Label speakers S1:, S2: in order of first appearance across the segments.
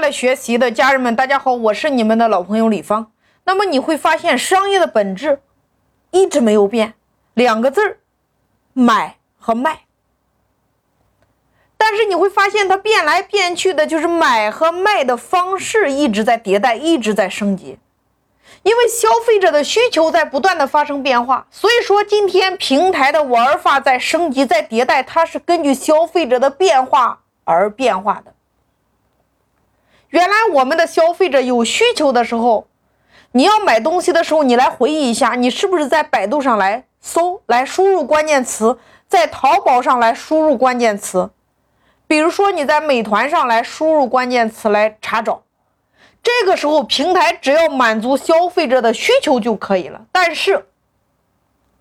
S1: 来学习的家人们，大家好，我是你们的老朋友李芳。那么你会发现，商业的本质一直没有变，两个字，买和卖。但是你会发现，它变来变去的，就是买和卖的方式一直在迭代，一直在升级。因为消费者的需求在不断的发生变化，所以说今天平台的玩法在升级、在迭代，它是根据消费者的变化而变化的。原来我们的消费者有需求的时候，你要买东西的时候，你来回忆一下，你是不是在百度上来搜，来输入关键词，在淘宝上来输入关键词，比如说你在美团上来输入关键词来查找。这个时候，平台只要满足消费者的需求就可以了。但是，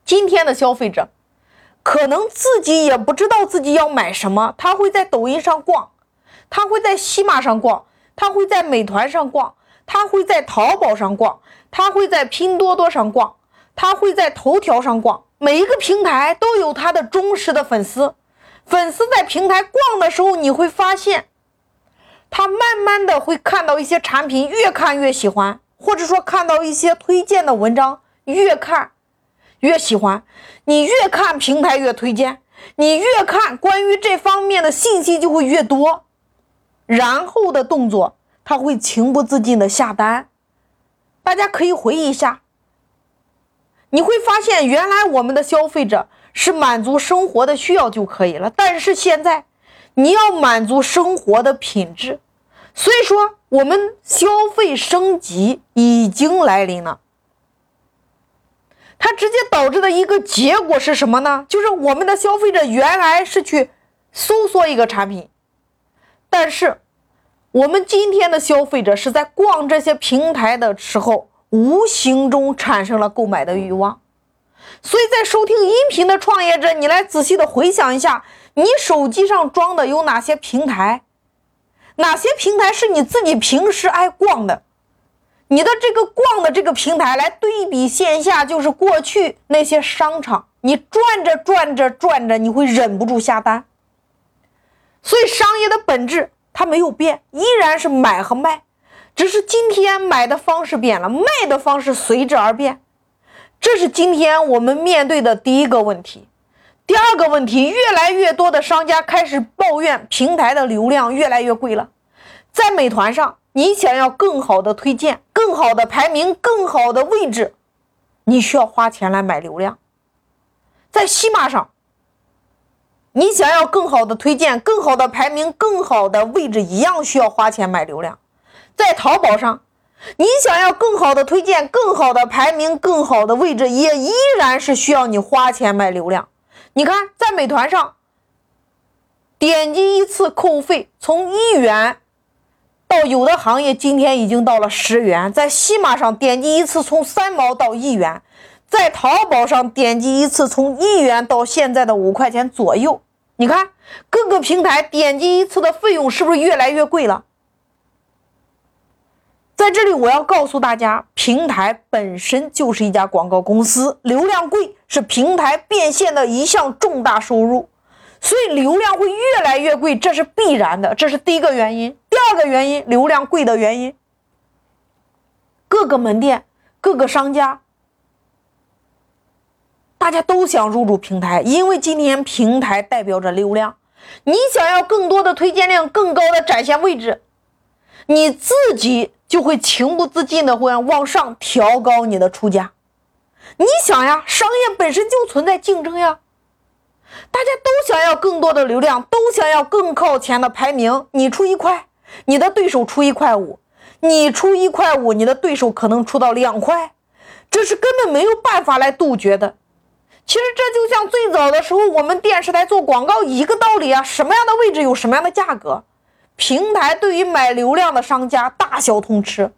S1: 今天的消费者可能自己也不知道自己要买什么，他会在抖音上逛，他会在西马上逛，他会在美团上逛，他会在淘宝上逛，他会在拼多多上逛，他会在头条上逛。每一个平台都有他的忠实的粉丝，粉丝在平台逛的时候，你会发现。他慢慢的会看到一些产品，越看越喜欢，或者说看到一些推荐的文章，越看越喜欢。你越看平台越推荐，你越看关于这方面的信息就会越多，然后的动作他会情不自禁的下单。大家可以回忆一下，你会发现原来我们的消费者是满足生活的需要就可以了，但是现在。你要满足生活的品质，所以说我们消费升级已经来临了。它直接导致的一个结果是什么呢？就是我们的消费者原来是去搜索一个产品，但是我们今天的消费者是在逛这些平台的时候，无形中产生了购买的欲望。所以在收听音频的创业者，你来仔细的回想一下。你手机上装的有哪些平台？哪些平台是你自己平时爱逛的？你的这个逛的这个平台来对比线下，就是过去那些商场，你转着转着转着，你会忍不住下单。所以商业的本质它没有变，依然是买和卖，只是今天买的方式变了，卖的方式随之而变。这是今天我们面对的第一个问题。第二个问题，越来越多的商家开始抱怨平台的流量越来越贵了。在美团上，你想要更好的推荐、更好的排名、更好的位置，你需要花钱来买流量。在西马上，你想要更好的推荐、更好的排名、更好的位置，一样需要花钱买流量。在淘宝上，你想要更好的推荐、更好的排名、更好的位置，也依然是需要你花钱买流量。你看，在美团上，点击一次扣费从一元到有的行业今天已经到了十元；在西马上点击一次从三毛到一元；在淘宝上点击一次从一元到现在的五块钱左右。你看，各个平台点击一次的费用是不是越来越贵了？在这里，我要告诉大家，平台本身就是一家广告公司，流量贵是平台变现的一项重大收入，所以流量会越来越贵，这是必然的，这是第一个原因。第二个原因，流量贵的原因，各个门店、各个商家，大家都想入驻平台，因为今天平台代表着流量，你想要更多的推荐量、更高的展现位置，你自己。就会情不自禁的会往上调高你的出价。你想呀，商业本身就存在竞争呀，大家都想要更多的流量，都想要更靠前的排名。你出一块，你的对手出一块五；你出一块五，你的对手可能出到两块，这是根本没有办法来杜绝的。其实这就像最早的时候，我们电视台做广告一个道理啊，什么样的位置有什么样的价格。平台对于买流量的商家大小通吃，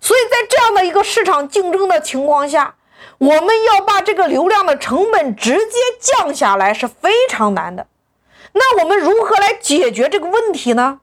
S1: 所以在这样的一个市场竞争的情况下，我们要把这个流量的成本直接降下来是非常难的。那我们如何来解决这个问题呢？